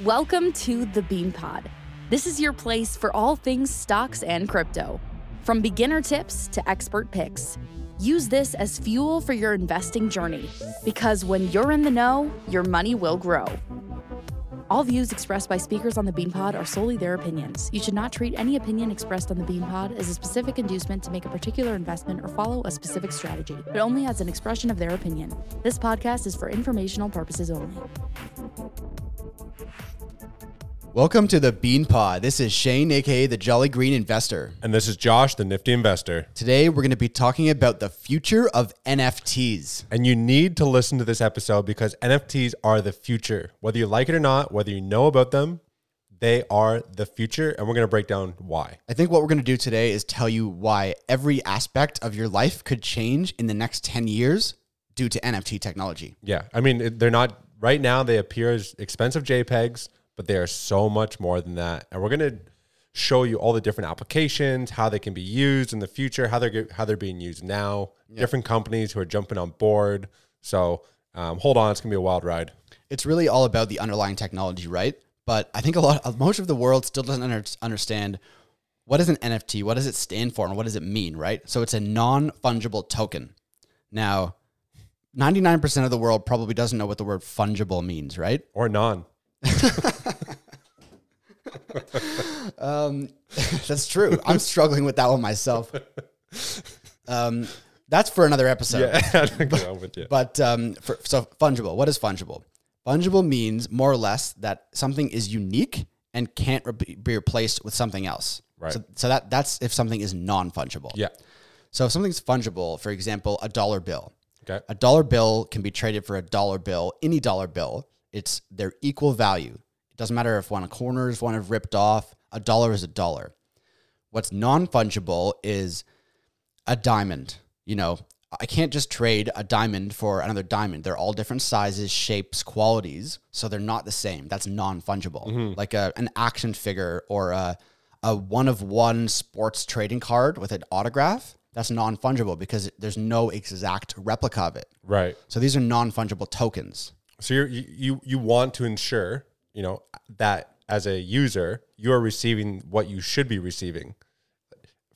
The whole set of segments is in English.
Welcome to the Bean Pod. This is your place for all things stocks and crypto. From beginner tips to expert picks, use this as fuel for your investing journey because when you're in the know, your money will grow. All views expressed by speakers on the BeanPod are solely their opinions. You should not treat any opinion expressed on the BeanPod as a specific inducement to make a particular investment or follow a specific strategy, but only as an expression of their opinion. This podcast is for informational purposes only. Welcome to the Bean Pod. This is Shane, aka the Jolly Green Investor. And this is Josh, the nifty investor. Today, we're going to be talking about the future of NFTs. And you need to listen to this episode because NFTs are the future. Whether you like it or not, whether you know about them, they are the future. And we're going to break down why. I think what we're going to do today is tell you why every aspect of your life could change in the next 10 years due to NFT technology. Yeah. I mean, they're not, right now, they appear as expensive JPEGs but they are so much more than that. And we're going to show you all the different applications, how they can be used in the future, how they're how they're being used now, yep. different companies who are jumping on board. So um, hold on, it's gonna be a wild ride. It's really all about the underlying technology, right? But I think a lot, most of the world still doesn't under, understand what is an NFT, what does it stand for, and what does it mean, right? So it's a non fungible token. Now, 99% of the world probably doesn't know what the word fungible means, right? Or non. um, that's true. I'm struggling with that one myself. Um, that's for another episode. Yeah, but, but um, for, so fungible. What is fungible? Fungible means more or less that something is unique and can't re- be replaced with something else. Right. So, so that that's if something is non fungible. Yeah. So if something's fungible, for example, a dollar bill. Okay. A dollar bill can be traded for a dollar bill, any dollar bill, it's their equal value. It doesn't matter if one of corners, one have ripped off. A dollar is a dollar. What's non fungible is a diamond. You know, I can't just trade a diamond for another diamond. They're all different sizes, shapes, qualities, so they're not the same. That's non fungible. Mm-hmm. Like a, an action figure or a, a one of one sports trading card with an autograph. That's non fungible because there's no exact replica of it. Right. So these are non fungible tokens. So you you you want to ensure, you know, that as a user, you are receiving what you should be receiving.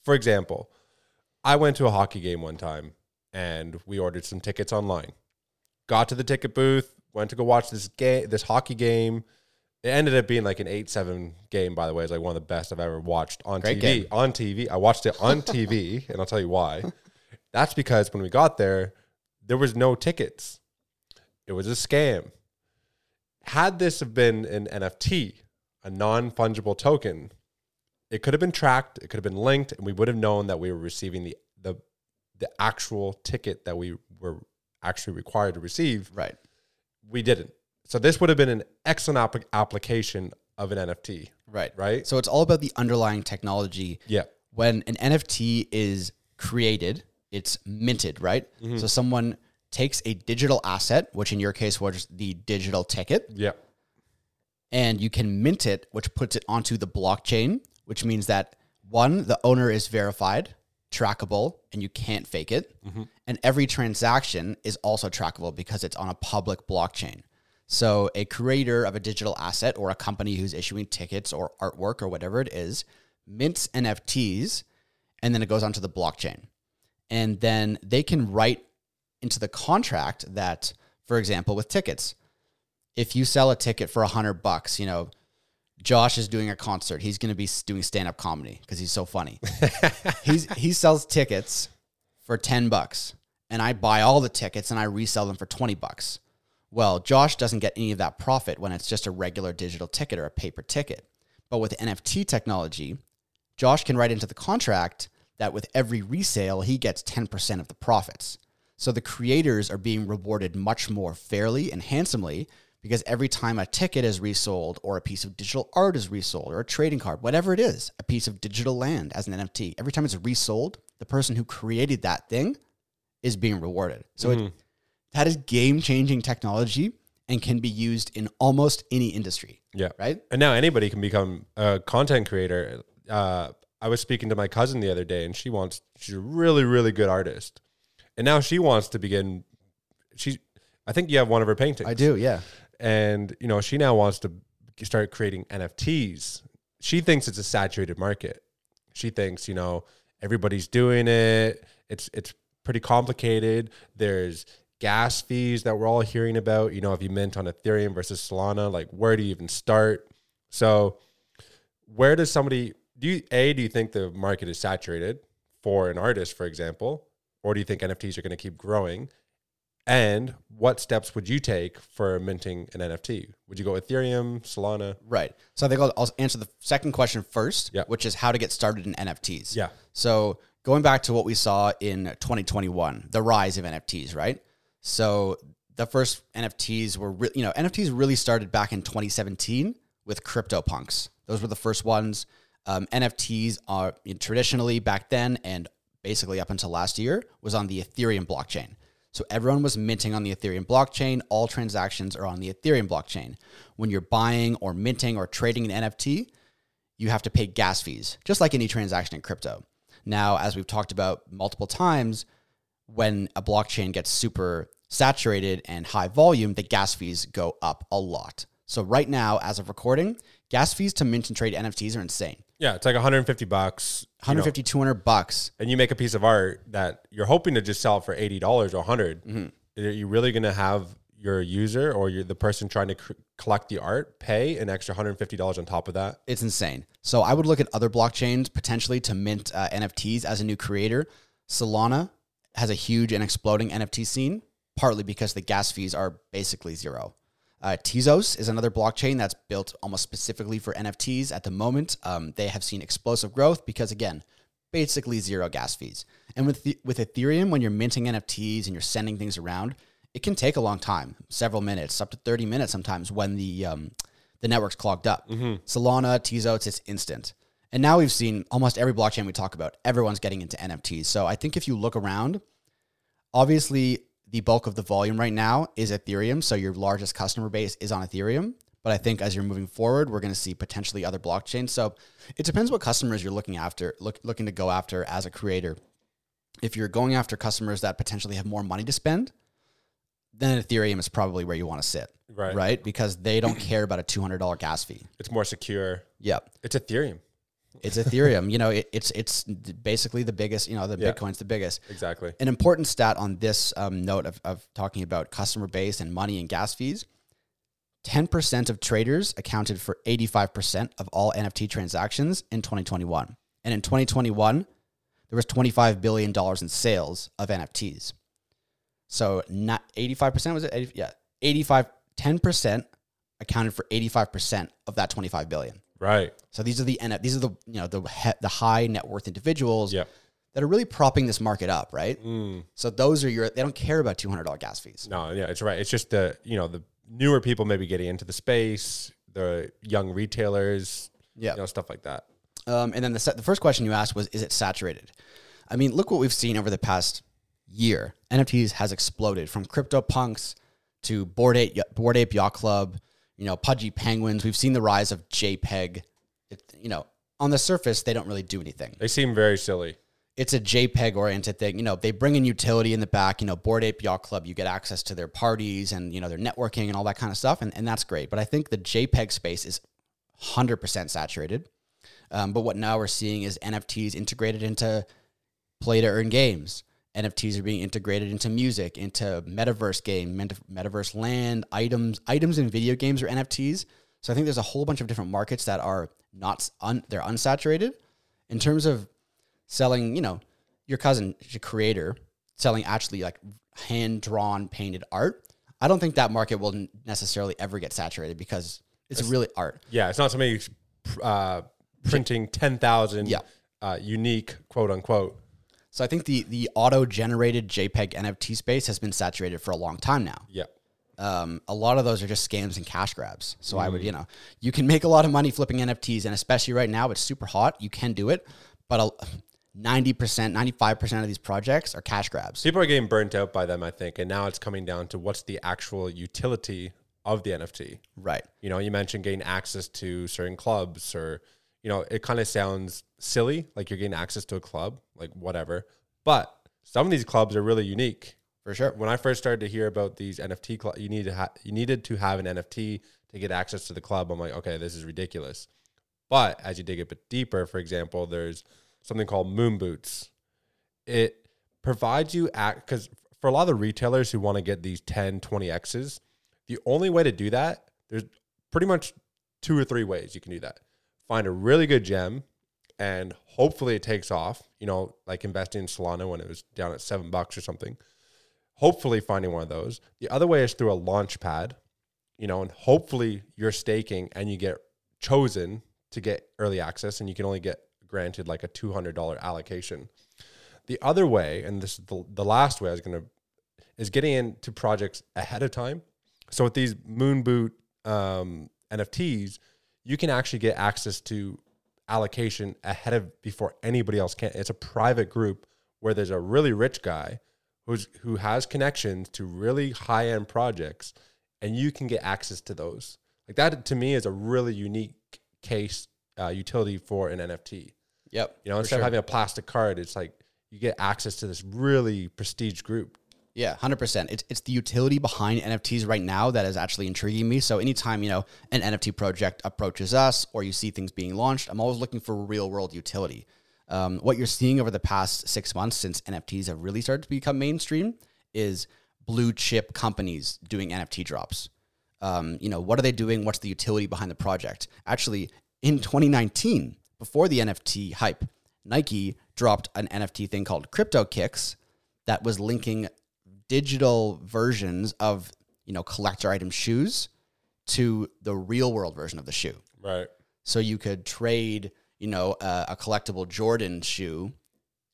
For example, I went to a hockey game one time and we ordered some tickets online. Got to the ticket booth, went to go watch this game, this hockey game. It ended up being like an eight-seven game. By the way, it's like one of the best I've ever watched on Great TV. Game. On TV, I watched it on TV, and I'll tell you why. That's because when we got there, there was no tickets. It was a scam. Had this have been an NFT, a non fungible token, it could have been tracked, it could have been linked, and we would have known that we were receiving the the the actual ticket that we were actually required to receive. Right. We didn't. So this would have been an excellent ap- application of an NFT. Right. Right. So it's all about the underlying technology. Yeah. When an NFT is created, it's minted, right? Mm-hmm. So someone takes a digital asset, which in your case was the digital ticket. Yeah. And you can mint it, which puts it onto the blockchain, which means that one, the owner is verified, trackable, and you can't fake it. Mm-hmm. And every transaction is also trackable because it's on a public blockchain. So a creator of a digital asset or a company who's issuing tickets or artwork or whatever it is mints NFTs and then it goes onto the blockchain. And then they can write into the contract that, for example, with tickets, if you sell a ticket for a hundred bucks, you know, Josh is doing a concert. He's going to be doing stand up comedy because he's so funny. he's he sells tickets for ten bucks, and I buy all the tickets and I resell them for twenty bucks. Well, Josh doesn't get any of that profit when it's just a regular digital ticket or a paper ticket. But with NFT technology, Josh can write into the contract that with every resale, he gets 10% of the profits. So the creators are being rewarded much more fairly and handsomely because every time a ticket is resold or a piece of digital art is resold or a trading card, whatever it is, a piece of digital land as an NFT, every time it's resold, the person who created that thing is being rewarded. So mm-hmm. it, that is game changing technology and can be used in almost any industry. Yeah. Right. And now anybody can become a content creator. Uh, I was speaking to my cousin the other day and she wants, she's a really, really good artist and now she wants to begin. She, I think you have one of her paintings. I do, yeah. And you know, she now wants to start creating NFTs, she thinks it's a saturated market. She thinks, you know, everybody's doing it. It's it's pretty complicated. There's gas fees that we're all hearing about. You know, if you mint on Ethereum versus Solana, like where do you even start? So, where does somebody do you a do you think the market is saturated for an artist, for example, or do you think NFTs are going to keep growing? And what steps would you take for minting an NFT? Would you go Ethereum, Solana? Right. So I think I'll, I'll answer the second question first, Yeah. which is how to get started in NFTs. Yeah. So going back to what we saw in 2021, the rise of NFTs, right? So the first NFTs were, re- you know, NFTs really started back in 2017 with CryptoPunks. Those were the first ones. Um, NFTs are traditionally back then and basically up until last year was on the Ethereum blockchain. So everyone was minting on the Ethereum blockchain. All transactions are on the Ethereum blockchain. When you're buying or minting or trading an NFT, you have to pay gas fees, just like any transaction in crypto. Now, as we've talked about multiple times, when a blockchain gets super saturated and high volume, the gas fees go up a lot. So right now, as of recording, gas fees to mint and trade NFTs are insane. Yeah, it's like 150 bucks. you know, 200 bucks. and you make a piece of art that you're hoping to just sell for $80 or 100 Are you really going to have your user or you're the person trying to c- collect the art pay an extra $150 on top of that? It's insane. So I would look at other blockchains potentially to mint uh, NFTs as a new creator. Solana has a huge and exploding NFT scene, partly because the gas fees are basically zero. Uh, Tezos is another blockchain that's built almost specifically for NFTs at the moment. Um, they have seen explosive growth because, again, basically zero gas fees. And with the, with Ethereum, when you're minting NFTs and you're sending things around, it can take a long time, several minutes, up to 30 minutes sometimes when the um, the network's clogged up. Solana, Tezos, it's instant. And now we've seen almost every blockchain we talk about, everyone's getting into NFTs. So I think if you look around, obviously the bulk of the volume right now is Ethereum. So your largest customer base is on Ethereum. But I think as you're moving forward, we're going to see potentially other blockchains. So it depends what customers you're looking after, look, looking to go after as a creator. If you're going after customers that potentially have more money to spend, then Ethereum is probably where you want to sit. Right. Right. Because they don't care about a $200 gas fee. It's more secure. Yep. It's Ethereum. It's Ethereum. you know, it, it's it's basically the biggest. You know, the Yeah. Bitcoin's the biggest. Exactly. An important stat on this um, note of, of talking about customer base and money and gas fees: ten percent of traders accounted for eighty-five percent of all NFT transactions in 2021, and in 2021, there was twenty-five billion dollars in sales of NFTs. So not eighty-five percent was it? 80, yeah, 85. 10 percent accounted for eighty-five percent of that twenty-five billion. Right. So these are the these are the you know the he, the high net worth individuals Yep. that are really propping this market up, right? Mm. So those are your they don't care about two hundred dollar gas fees. No, yeah, it's right. It's just the, you know, the newer people maybe getting into the space, the young retailers, Yeah. you know, stuff like that. Um, and then the the first question you asked was, is it saturated? I mean, look what we've seen over the past year. NFTs has exploded from CryptoPunks to Bored Ape Bored Ape Yacht Club, you know, Pudgy Penguins. We've seen the rise of JPEG. It, you know, on the surface, they don't really do anything. They seem very silly. it's a JPEG oriented thing. You know, they bring in utility in the back. You know, Bored Ape Yacht Club, you get access to their parties and you know their networking and all that kind of stuff, and, and that's great. But I think the JPEG space is hundred percent saturated. Um, but what now we're seeing is NFTs integrated into play to earn games. NFTs are being integrated into music, into metaverse game, meta- metaverse land, items, items in video games are NFTs. So I think there's a whole bunch of different markets that are not un, they're unsaturated in terms of selling, you know, your cousin, your creator, selling actually like hand drawn painted art. I don't think that market will necessarily ever get saturated because it's really art. Yeah, it's not somebody uh, printing 10,000 Yeah. uh, unique, quote unquote. So I think the the auto generated JPEG NFT space has been saturated for a long time now. Yeah. Um, a lot of those are just scams and cash grabs. So I would, you know, you can make a lot of money flipping NFTs, and especially right now, it's super hot. You can do it, but ninety percent, ninety five percent of these projects are cash grabs. People are getting burnt out by them, I think. And now it's coming down to what's the actual utility of the NFT. Right. You know, you mentioned getting access to certain clubs or, you know, it kind of sounds silly, like you're getting access to a club, like whatever. But some of these clubs are really unique. For sure. When I first started to hear about these NFT, cl- you need to ha- you needed to have an NFT to get access to the club. I'm like, okay, this is ridiculous. But as you dig a bit deeper, for example, there's something called Moon Boots. It provides you act because for a lot of the retailers who want to get these 10, 20 X's, the only way to do that, there's pretty much two or three ways you can do that. Find a really good gem and hopefully it takes off, you know, like investing in Solana when it was down at seven bucks or something. Hopefully finding one of those. The other way is through a launch pad, you know, and hopefully you're staking and you get chosen to get early access and you can only get granted like a $200 allocation. The other way, and this is the, the last way I was going to, is getting into projects ahead of time. So with these Moon Boot um, NFTs, you can actually get access to allocation ahead of before anybody else can. It's a private group where there's a really rich guy who's who has connections to really high end projects, and you can get access to those. Like that to me is a really unique case uh, utility for an NFT. Yep. You know, instead sure. of having a plastic card, it's like you get access to this really prestige group. Yeah, hundred percent. It's it's the utility behind NFTs right now that is actually intriguing me. So anytime you know an NFT project approaches us or you see things being launched, I'm always looking for real world utility. Um, what you're seeing over the past six months since NFTs have really started to become mainstream is blue chip companies doing NFT drops. Um, you know, what are they doing? What's the utility behind the project? Actually, in 2019, before the NFT hype, Nike dropped an NFT thing called CryptoKicks that was linking digital versions of you know collector item shoes to the real world version of the shoe. Right. So you could trade, you know, a, a collectible Jordan shoe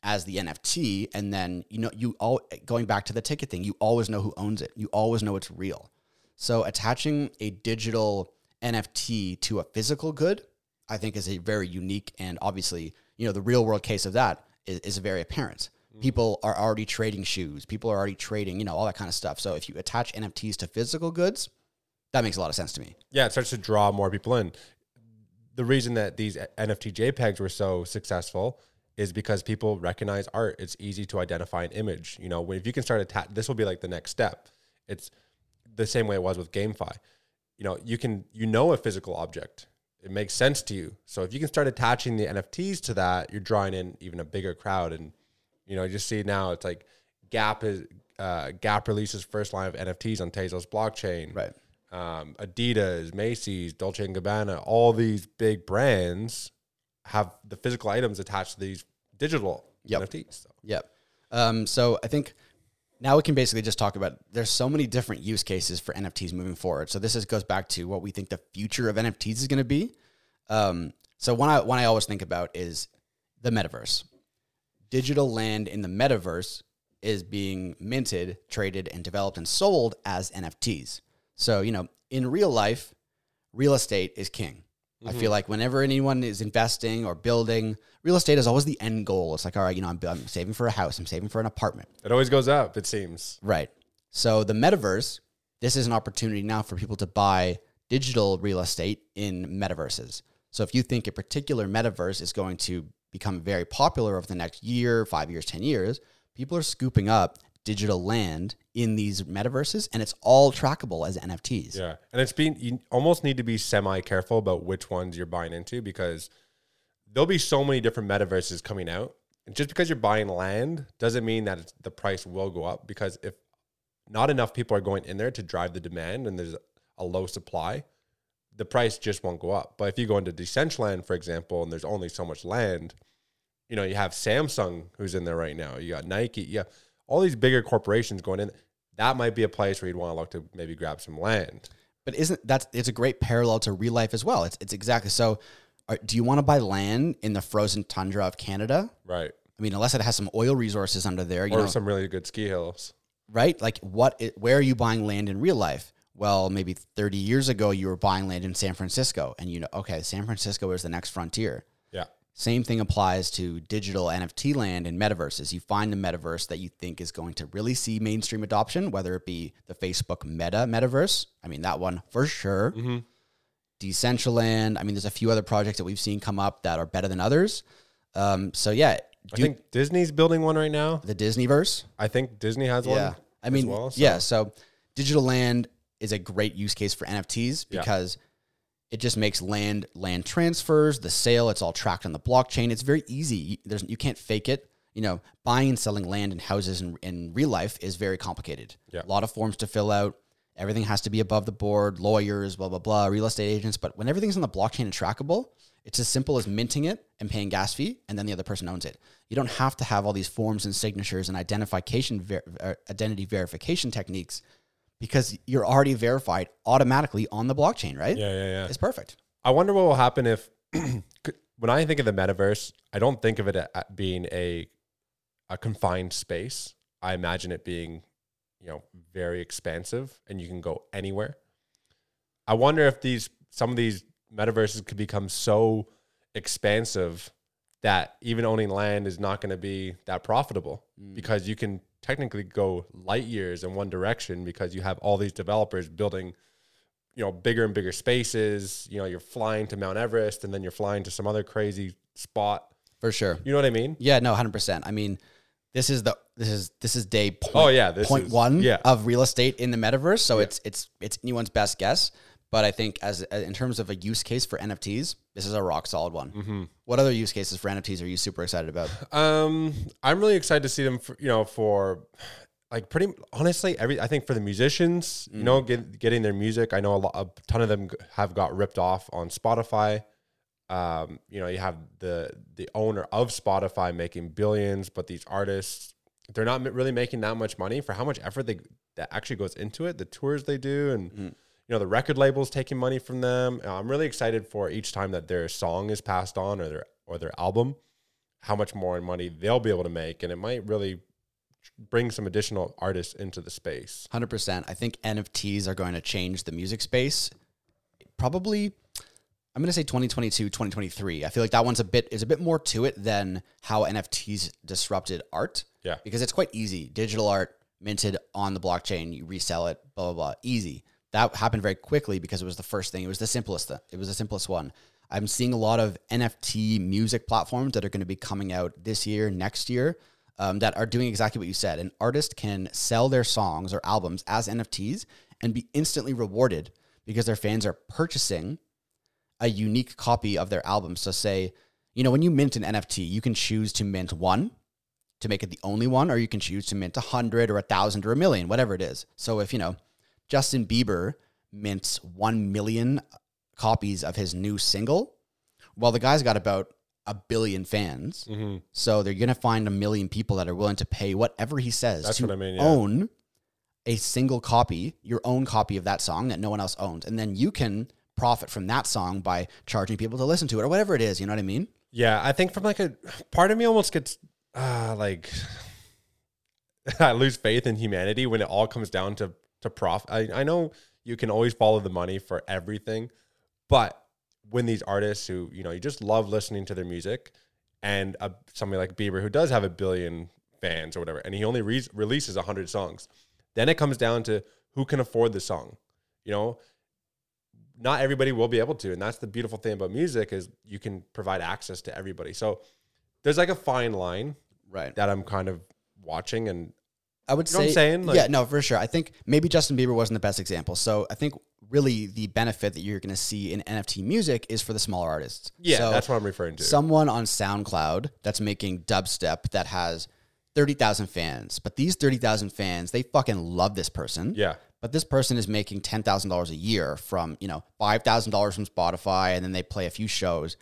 as the NFT, and then you know you all going back to the ticket thing. You always know who owns it. You always know it's real. So attaching a digital NFT to a physical good, I think, is a very unique and obviously, you know, the real world case of that is, is very apparent. Mm-hmm. People are already trading shoes. People are already trading, you know, all that kind of stuff. So if you attach NFTs to physical goods, that makes a lot of sense to me. Yeah, it starts to draw more people in. The reason that these NFT JPEGs were so successful is because people recognize art. It's easy to identify an image. You know, if you can start attach, this will be like the next step. It's the same way it was with GameFi. You know, you can you know a physical object. It makes sense to you. So if you can start attaching the NFTs to that, you're drawing in even a bigger crowd. And you know, you just see now it's like Gap is uh, Gap releases first line of NFTs on Tezos blockchain Right. um, Adidas, Macy's, Dolce and Gabbana, all these big brands have the physical items attached to these digital Yep. NFTs. So. Yep. Um, so I think now we can basically just talk about there's so many different use cases for NFTs moving forward. So this is, goes back to what we think the future of NFTs is going to be. Um, so one I one I always think about is the metaverse. Digital land in the metaverse is being minted, traded, and developed and sold as NFTs. So you know, in real life, real estate is king. I feel mm-hmm. like whenever anyone is investing or building, real estate is always the end goal. It's like, all right, you know, I'm, I'm saving for a house, I'm saving for an apartment. It always goes up, it seems. Right. So the metaverse, this is an opportunity now for people to buy digital real estate in metaverses. So if you think a particular metaverse is going to become very popular over the next year, five years, 10 years, people are scooping up digital land in these metaverses and it's all trackable as NFTs. Yeah. And it's been, you almost need to be semi careful about which ones you're buying into because there'll be so many different metaverses coming out. And just because you're buying land doesn't mean that the price will go up because if not enough people are going in there to drive the demand and there's a low supply, the price just won't go up. But if you go into Decentraland, for example, and there's only so much land, you know, you have Samsung who's in there right now. You got Nike. Yeah, all these bigger corporations going in. That might be a place where you'd want to look to maybe grab some land. But isn't that it's a great parallel to real life as well? It's it's exactly so. Are, do you want to buy land in the frozen tundra of Canada? Right. I mean, unless it has some oil resources under there, you or know, some really good ski hills. right? Like, what? Where are you buying land in real life? Well, maybe thirty years ago, you were buying land in San Francisco, and you know, okay, San Francisco is the next frontier. Yeah. Same thing applies to digital NFT land and metaverses. You find the metaverse that you think is going to really see mainstream adoption, whether it be the Facebook Meta metaverse. I mean, that one for sure. Decentraland. I mean, there's a few other projects that we've seen come up that are better than others. Um, so yeah, I think Disney's building one right now. the Disneyverse. I think Disney has one. Yeah. I mean, well, so- yeah. So digital land is a great use case for NFTs Yeah. because it just makes land land transfers, the sale. It's all tracked on the blockchain. It's very easy. You- There's you can't fake it. You know, buying and selling land and houses in, in real life is very complicated. Yeah. A lot of forms to fill out. Everything has to be above the board. Lawyers, blah blah blah. Real estate agents. But when everything's on the blockchain and trackable, it's as simple as minting it and paying gas fee, and then the other person owns it. You don't have to have all these forms and signatures and identification ver- identity verification techniques because you're already verified automatically on the blockchain, right? Yeah, yeah, yeah. It's perfect. I wonder what will happen if, when I think of the metaverse, I don't think of it being a a confined space. I imagine it being, you know, very expansive, and you can go anywhere. I wonder if these some of these metaverses could become so expansive that even owning land is not going to be that profitable mm. because you can technically go light years in one direction because you have all these developers building you know bigger and bigger spaces you know you're flying to mount everest and then you're flying to some other crazy spot For sure. you know what i mean Yeah, no, hundred percent. I mean, this is the this is this is day oh, point, Oh, yeah, this point is- one yeah. of real estate in the metaverse. So it's it's it's anyone's best guess. But I think as as- in terms of a use case for NFTs, this is a rock solid one. Mm-hmm. What other use cases for NFTs are you super excited about? um i'm really excited to see them for, you know for like pretty honestly every i think for the musicians you know get, getting their music i know a, lot, a ton of them have got ripped off on spotify um, you know, you have the the owner of Spotify making billions, but these artists they're not really making that much money for how much effort they that actually goes into it, the tours they do, and you know the record labels taking money from them. Uh, I'm really excited for each time that their song is passed on or their or their album, how much more money they'll be able to make, and it might really bring some additional artists into the space. Hundred percent. I think NFTs are going to change the music space. Probably, I'm going to say 2022, 2023. I feel like that one's a bit is a bit more to it than how NFTs disrupted art. Yeah. because it's quite easy. Digital art minted on the blockchain, you resell it, blah blah blah, easy. That happened very quickly because it was the first thing. It was the simplest. It was the simplest one. I'm seeing a lot of NFT music platforms that are going to be coming out this year, next year, um, that are doing exactly what you said. An artist can sell their songs or albums as NFTs and be instantly rewarded because their fans are purchasing a unique copy of their album. So, say, you know, when you mint an NFT, you can choose to mint one to make it the only one, or you can choose to mint a hundred or a thousand or a million, whatever it is. So, if you know, Justin Bieber mints 1 million copies of his new single, well, the guy's got about a billion fans. Mm-hmm. So they're going to find a million people that are willing to pay whatever he says That's to what I mean, yeah. own a single copy, your own copy of that song that no one else owns. And then you can profit from that song by charging people to listen to it or whatever it is. You know what I mean? Yeah, I think from like a part of me almost gets uh, like I lose faith in humanity when it all comes down to to profit. I, I know you can always follow the money for everything, but when these artists who you know you just love listening to their music, and a, somebody like Bieber who does have a billion fans or whatever, and he only re- releases hundred songs, then it comes down to who can afford the song. You know, not everybody will be able to and that's the beautiful thing about music is you can provide access to everybody so there's like a fine line Right. that i'm kind of watching and I would You say, saying? Like- yeah, no, for sure. I think maybe Justin Bieber wasn't the best example. So I think really the benefit that you're going to see in NFT music is for the smaller artists. yeah So that's what i'm referring to someone on SoundCloud that's making dubstep that has 30,000 fans, but these 30,000 fans, they fucking love this person. yeah But this person is making $10,000 a year from, you know, $5,000 from Spotify and then they play a few shows.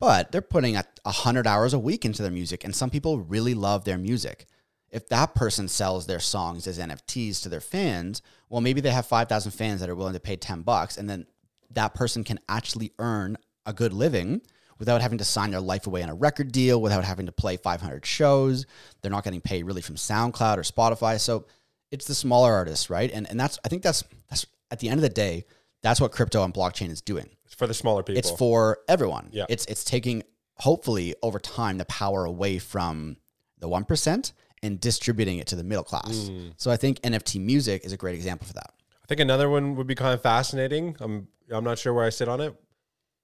But they're putting a 100 hours a week into their music and some people really love their music. If that person sells their songs as NFTs to their fans, well maybe they have 5,000 fans that are willing to pay 10 bucks and then that person can actually earn a good living without having to sign their life away on a record deal, without having to play 500 shows. They're not getting paid really from SoundCloud or Spotify. So it's the smaller artists, right? And and that's I think that's that's at the end of the day, that's what crypto and blockchain is doing. it's for the smaller people It's for everyone. Yeah. It's it's taking hopefully over time the power away from the one percent and distributing it to the middle class. Mm. So I think NFT music is a great example for that. i think another one would be kind of fascinating i'm i'm not sure where i sit on it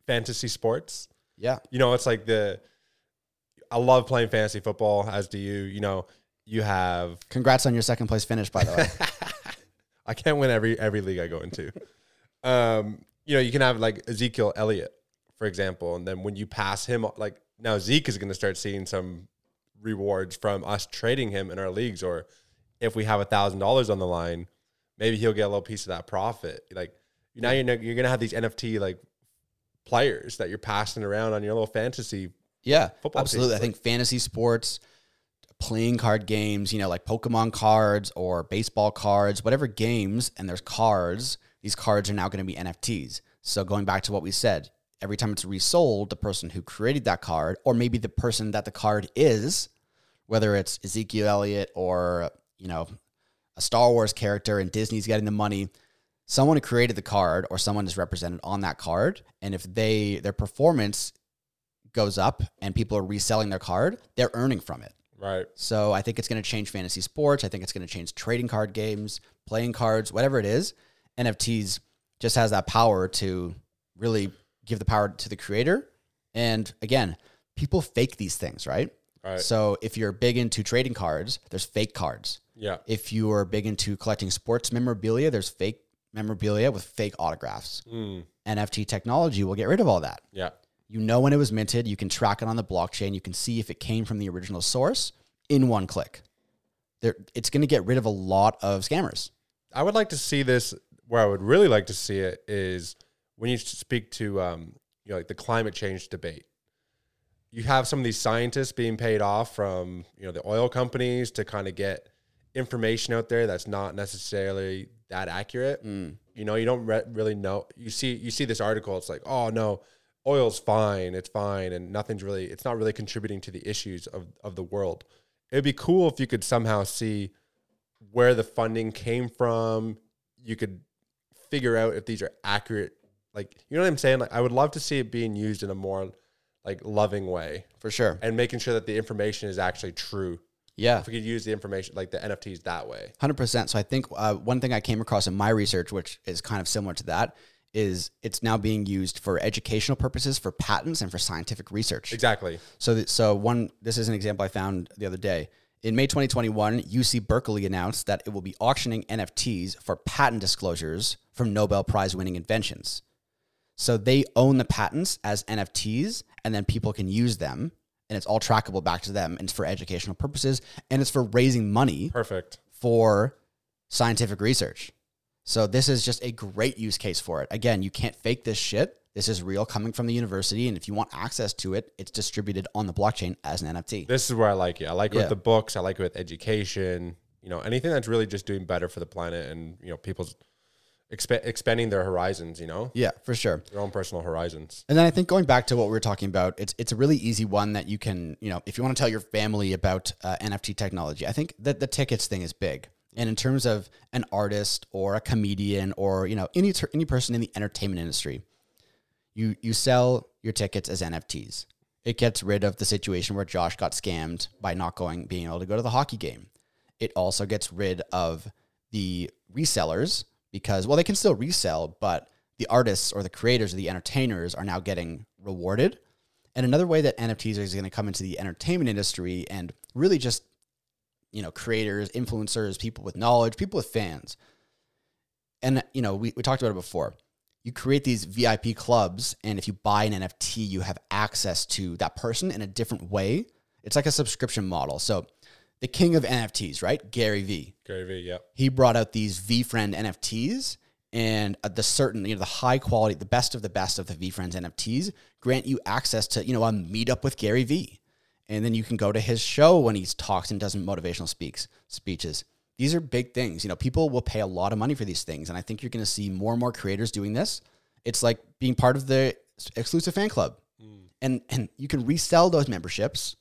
fantasy sports Yeah. you know it's like the i love playing fantasy football as do you you know you have Congrats on your second place finish, by the way. I can't win every every league I go into. Um, you know, you can have like Ezekiel Elliott, for example, and then when you pass him, like now Zeke is going to start seeing some rewards from us trading him in our leagues, or if we have a thousand dollars on the line, maybe he'll get a little piece of that profit. Like now you're you're going to have these NFT like players that you're passing around on your little fantasy. Yeah, Football absolutely. teams, I think fantasy sports, playing card games, you know, like Pokemon cards or baseball cards, whatever games, and there's cards, these cards are now going to be NFTs. So going back to what we said, every time it's resold, the person who created that card, or maybe the person that the card is, whether it's Ezekiel Elliott or, you know, a Star Wars character and Disney's getting the money, someone who created the card or someone is represented on that card. And if they their performance goes up and people are reselling their card, they're earning from it. Right. So I think it's going to change fantasy sports. I think it's going to change trading card games, playing cards, whatever it is. NFTs just has that power to really give the power to the creator. And again, people fake these things, right? Right. So if you're big into trading cards, there's fake cards. Yeah. If you are big into collecting sports memorabilia, there's fake memorabilia with fake autographs. Mm. NFT technology will get rid of all that. Yeah. You know when it was minted. You can track it on the blockchain. You can see if it came from the original source in one click. There, it's going to get rid of a lot of scammers. I would like to see this. Where I would really like to see it is when you speak to um, you know like the climate change debate. You have some of these scientists being paid off from you know the oil companies to kind of get information out there that's not necessarily that accurate. Mm. You know, you don't re- really know. You see, you see this article. It's like, oh no, oil's fine, it's fine, and nothing's really. It's not really contributing to the issues of of the world. It'd be cool if you could somehow see where the funding came from. You could figure out if these are accurate. Like, you know what I'm saying? Like, I would love to see it being used in a more like loving way For sure. and making sure that the information is actually true. Yeah. If we could use the information, like the NFTs, that way. Hundred percent. So I think uh, one thing I came across in my research, which is kind of similar to that, is it's now being used for educational purposes, for patents, and for scientific research. Exactly. So, th- so one. This is an example I found the other day. In May 2021, UC Berkeley announced that it will be auctioning NFTs for patent disclosures from Nobel Prize winning inventions. So they own the patents as NFTs, and then people can use them, and it's all trackable back to them. And it's for educational purposes, and it's for raising money Perfect. for scientific research. So this is just a great use case for it. Again, you can't fake this shit. This is real coming from the university, and if you want access to it, it's distributed on the blockchain as an NFT. This is where I like it. I like it Yeah. with the books. I like it with education. You know, anything that's really just doing better for the planet and you know people's exp- expanding their horizons. You know, Yeah, for sure. their own personal horizons. And then I think going back to what we were talking about, it's it's a really easy one that you can, you know, if you want to tell your family about uh, NFT technology, I think that the tickets thing is big. And in terms of an artist or a comedian or you know any ter- any person in the entertainment industry, you you sell your tickets as NFTs. It gets rid of the situation where Josh got scammed by not going being able to go to the hockey game. It also gets rid of the resellers because well they can still resell, but the artists or the creators or the entertainers are now getting rewarded. And another way that NFTs is going to come into the entertainment industry and really just you know creators, influencers, people with knowledge, people with fans. And you know, we, we talked about it before you create these VIP clubs, and if you buy an NFT, you have access to that person in a different way. It's like a subscription model. So, the king of NFTs, right? Gary Vee. Gary Vee, yeah. He brought out these VeeFriend NFTs, and uh, the certain, you know, the high quality, the best of the best of the VeeFriends NFTs grant you access to, you know, a meetup with Gary Vee. And then you can go to his show when he talks and does motivational speaks speeches. These are big things. You know, people will pay a lot of money for these things. And I think you're going to see more and more creators doing this. It's like being part of the exclusive fan club. And and you can resell those memberships.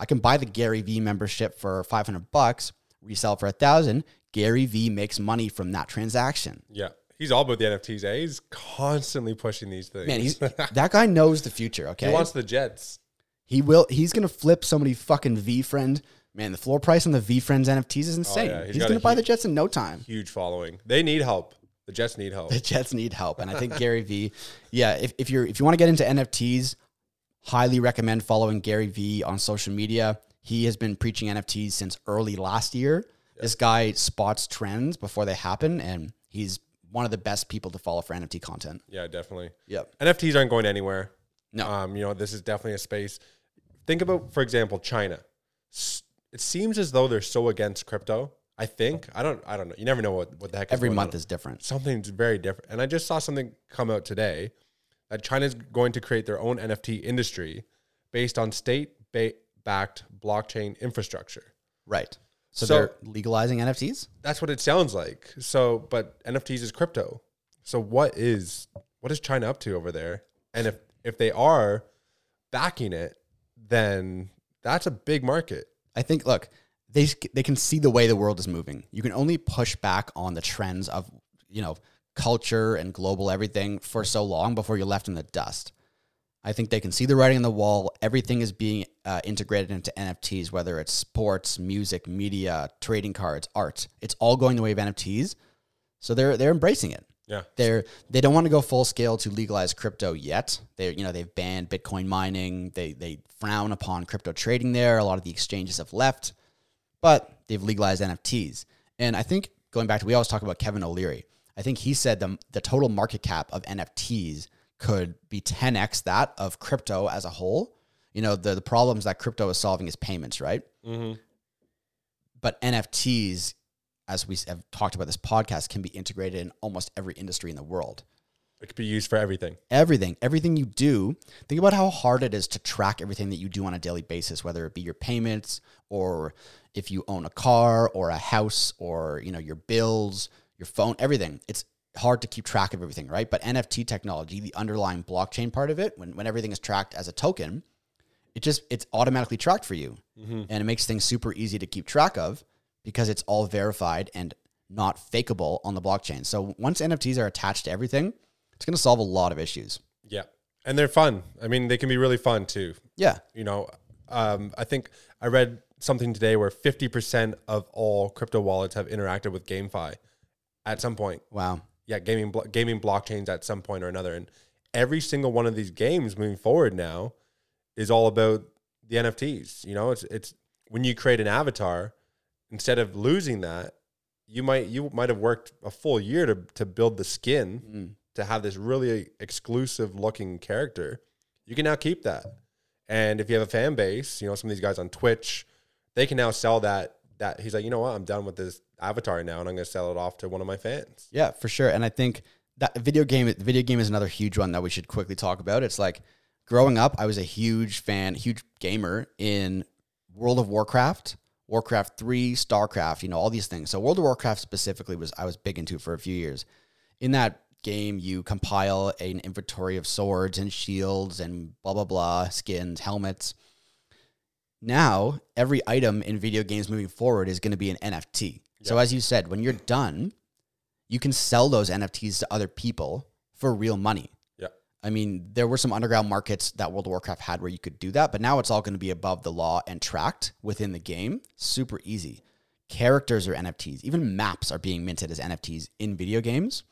I can buy the Gary Vee membership for 500 bucks, resell for a thousand. Gary Vee makes money from that transaction. Yeah. He's all about the NFTs. Eh? He's constantly pushing these things. Man, he's that guy knows the future, okay? he wants the Jets. He will he's gonna flip somebody fucking VeeFriend. Man, the floor price on the VeeFriends NFTs is insane. Oh, yeah. He's he's gonna buy huge- the Jets in no time. Huge following. They need help. The Jets need help. The Jets need help. And I think Gary Vee, yeah, if, if you're if you want to get into NFTs, highly recommend following Gary Vee on social media. He has been preaching NFTs since early last year. This guy spots trends before they happen, and he's one of the best people to follow for NFT content. Yeah, definitely. Yep. NFTs aren't going anywhere. No. Um, you know, this is definitely a space. Think about, for example, China. It seems as though they're so against crypto. I think. I don't I don't know. You never know what, what the heck is Every month on. is different. something's very different. And I just saw something come out today that China's going to create their own NFT industry based on state ba- backed blockchain infrastructure. Right. So, So- they're legalizing NFTs? That's what it sounds like. So, but NFTs is crypto. So what is what is China up to over there? And if if they are backing it, then that's a big market. I think look, they they can see the way the world is moving. You can only push back on the trends of, you know, culture and global everything for so long before you're left in the dust. I think they can see the writing on the wall. Everything is being uh, integrated into NFTs, whether it's sports, music, media, trading cards, art. It's all going the way of NFTs. So they're they're embracing it. Yeah. They're they don't want to go full scale to legalize crypto yet. They you know they've banned Bitcoin mining. They they frown upon crypto trading there. A lot of the exchanges have left, but they've legalized NFTs. And I think going back to we always talk about Kevin O'Leary. I think he said the the total market cap of NFTs could be 10x that of crypto as a whole. You know the the problems that crypto is solving is payments, right? Mm-hmm. But NFTs, as we have talked about this podcast, can be integrated in almost every industry in the world. It could be used for everything. everything everything you do think about how hard it is to track everything that you do on a daily basis whether it be your payments or if you own a car or a house or you know your bills your phone everything it's hard to keep track of everything right but nft technology the underlying blockchain part of it when, when everything is tracked as a token it just it's automatically tracked for you and it makes things super easy to keep track of because it's all verified and not fakeable on the blockchain so once nfts are attached to everything it's going to solve a lot of issues. Yeah. And they're fun. I mean, they can be really fun too. Yeah. You know, um, I think I read something today where 50% of all crypto wallets have interacted with GameFi at some point. Wow. Yeah, gaming blo- gaming blockchains at some point or another. And every single one of these games moving forward now is all about the NFTs. You know, it's it's when you create an avatar, instead of losing that, you might you might have worked a full year to to build the skin Mm. to have this really exclusive looking character. You can now keep that. And if you have a fan base, you know, some of these guys on Twitch, they can now sell that that he's like, you know what, I'm done with this avatar now and I'm gonna sell it off to one of my fans. Yeah, for sure. And I think that video game, video game is another huge one that we should quickly talk about. It's like growing up, I was a huge fan, huge gamer in World of Warcraft, Warcraft 3, StarCraft, you know, all these things. So World of Warcraft specifically was I was big into for a few years. In that game, you compile an inventory of swords and shields and blah blah blah, skins, helmets. Now, every item in video games moving forward is going to be an NFT. So as you said, when you're done, you can sell those NFTs to other people for real money. Yeah. I mean, there were some underground markets that World of Warcraft had where you could do that, but now it's all going to be above the law and tracked within the game. Super easy. Characters are NFTs. Even maps are being minted as NFTs in video games.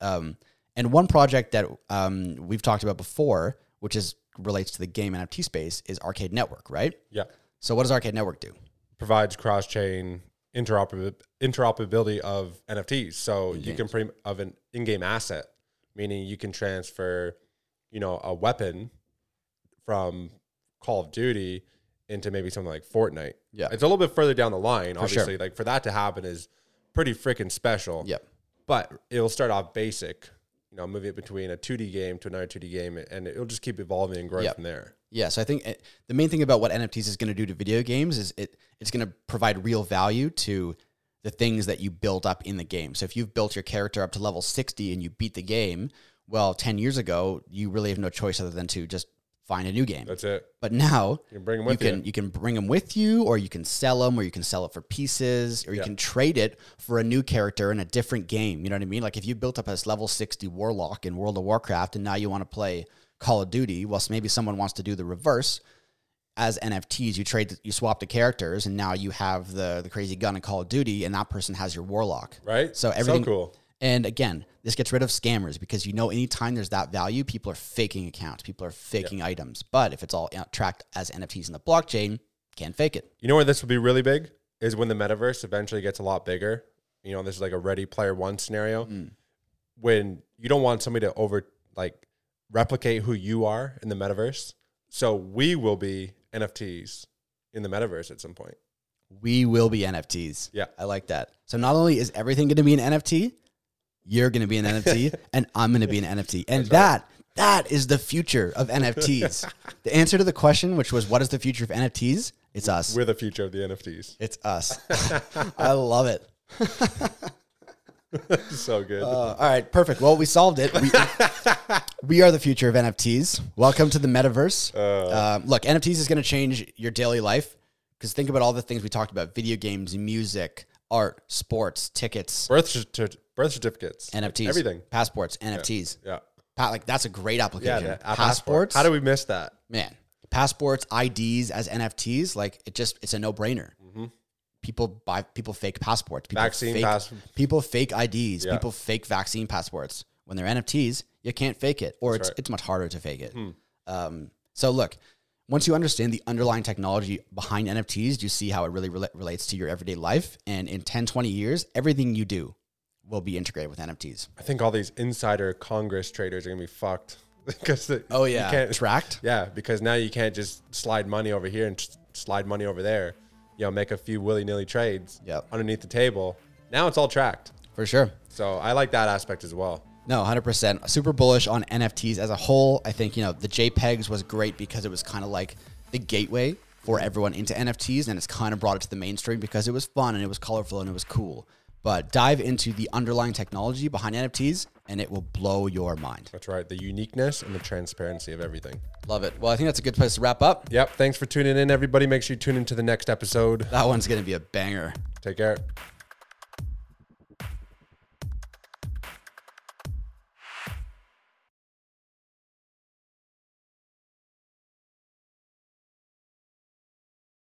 Um, and one project that um, we've talked about before, which is relates to the game NFT space, is Arcade Network, right? Yeah. So what does Arcade Network do? provides cross chain interoperab- interoperability of NFTs. So you can pretty of an in game asset, meaning you can transfer, you know, a weapon from Call of Duty into maybe something like Fortnite. Yeah. It's a little bit further down the line, sure. obviously. Like for that to happen is pretty freaking special. Yep. But it'll start off basic, you know, moving it between a 2D game to another 2D game, and it'll just keep evolving and growing Yep. from there. Yeah, so I think it, the main thing about what NFTs is going to do to video games is it it's going to provide real value to the things that you build up in the game. So if you've built your character up to level 60 and you beat the game, well, 10 years ago, you really have no choice other than to just find a new game. That's it. But now You can bring 'em you with you. can you can bring them with you, or you can sell them, or you can sell it for pieces, or you Yeah. can trade it for a new character in a different game. You know what I mean? Like if you built up this level sixty warlock in World of Warcraft, and now you want to play Call of Duty, well, maybe someone wants to do the reverse. As NFTs, you trade, you swap the characters, and now you have the the crazy gun in Call of Duty, and that person has your warlock. Right? So everything so cool. And again, this gets rid of scammers because you know anytime there's that value, people are faking accounts, people are faking items. But if it's all uh, tracked as NFTs in the blockchain, Can't fake it. You know where this will be really big is when the metaverse eventually gets a lot bigger. You know, this is like a Ready Player One scenario when you don't want somebody to over like replicate who you are in the metaverse. So we will be NFTs in the metaverse at some point. We will be NFTs. Yeah. I like that. So not only is everything going to be an NFT, you're going to be an NFT and I'm going to be an NFT. And that that is the future of NFTs. the answer to the question which was what is the future of NFTs? It's us. We're the future of the NFTs. it's us. I love it. so good. Uh, all right, perfect. Well, we solved it. We, we are the future of NFTs. Welcome to the metaverse. Um, look, NFTs is going to change your daily life because think about all the things we talked about: video games, music, art, sports, tickets, birth certi- birth certificates, NFTs, everything. passports, NFTs. Yeah. Pa- like that's a great application. a passports, How do we miss that? man, passports, IDs as NFTs, like it just it's a no brainer. People buy people fake passports. People Mm-hmm. Vaccine fake, pass- People fake IDs. Yeah. People fake vaccine passports. When they're NFTs, you can't fake it, or it's right. Hmm. it's much harder to fake it. Um, so look, once you understand the underlying technology behind NFTs, you see how it really rela- relates to your everyday life. And in 10, 20 years, everything you do will be integrated with NFTs. I think all these insider Congress traders are gonna be fucked because the, Oh you yeah, can't, tracked. yeah, because now you can't just slide money over here and slide money over there. You know, make a few willy nilly trades Yep. underneath the table. Now it's all tracked. For sure. So I like that aspect as well. No, 100%. Super bullish on NFTs as a whole. I think, you know, the JPEGs was great because it was kind of like the gateway for everyone into NFTs and it's kind of brought it to the mainstream because it was fun and it was colorful and it was cool. But dive into the underlying technology behind NFTs and it will blow your mind. That's right. The uniqueness and the transparency of everything. Love it. Well, I think that's a good place to wrap up. Yep. Thanks for tuning in, everybody. Make sure you tune into the next episode. That one's going to be a banger. Take care.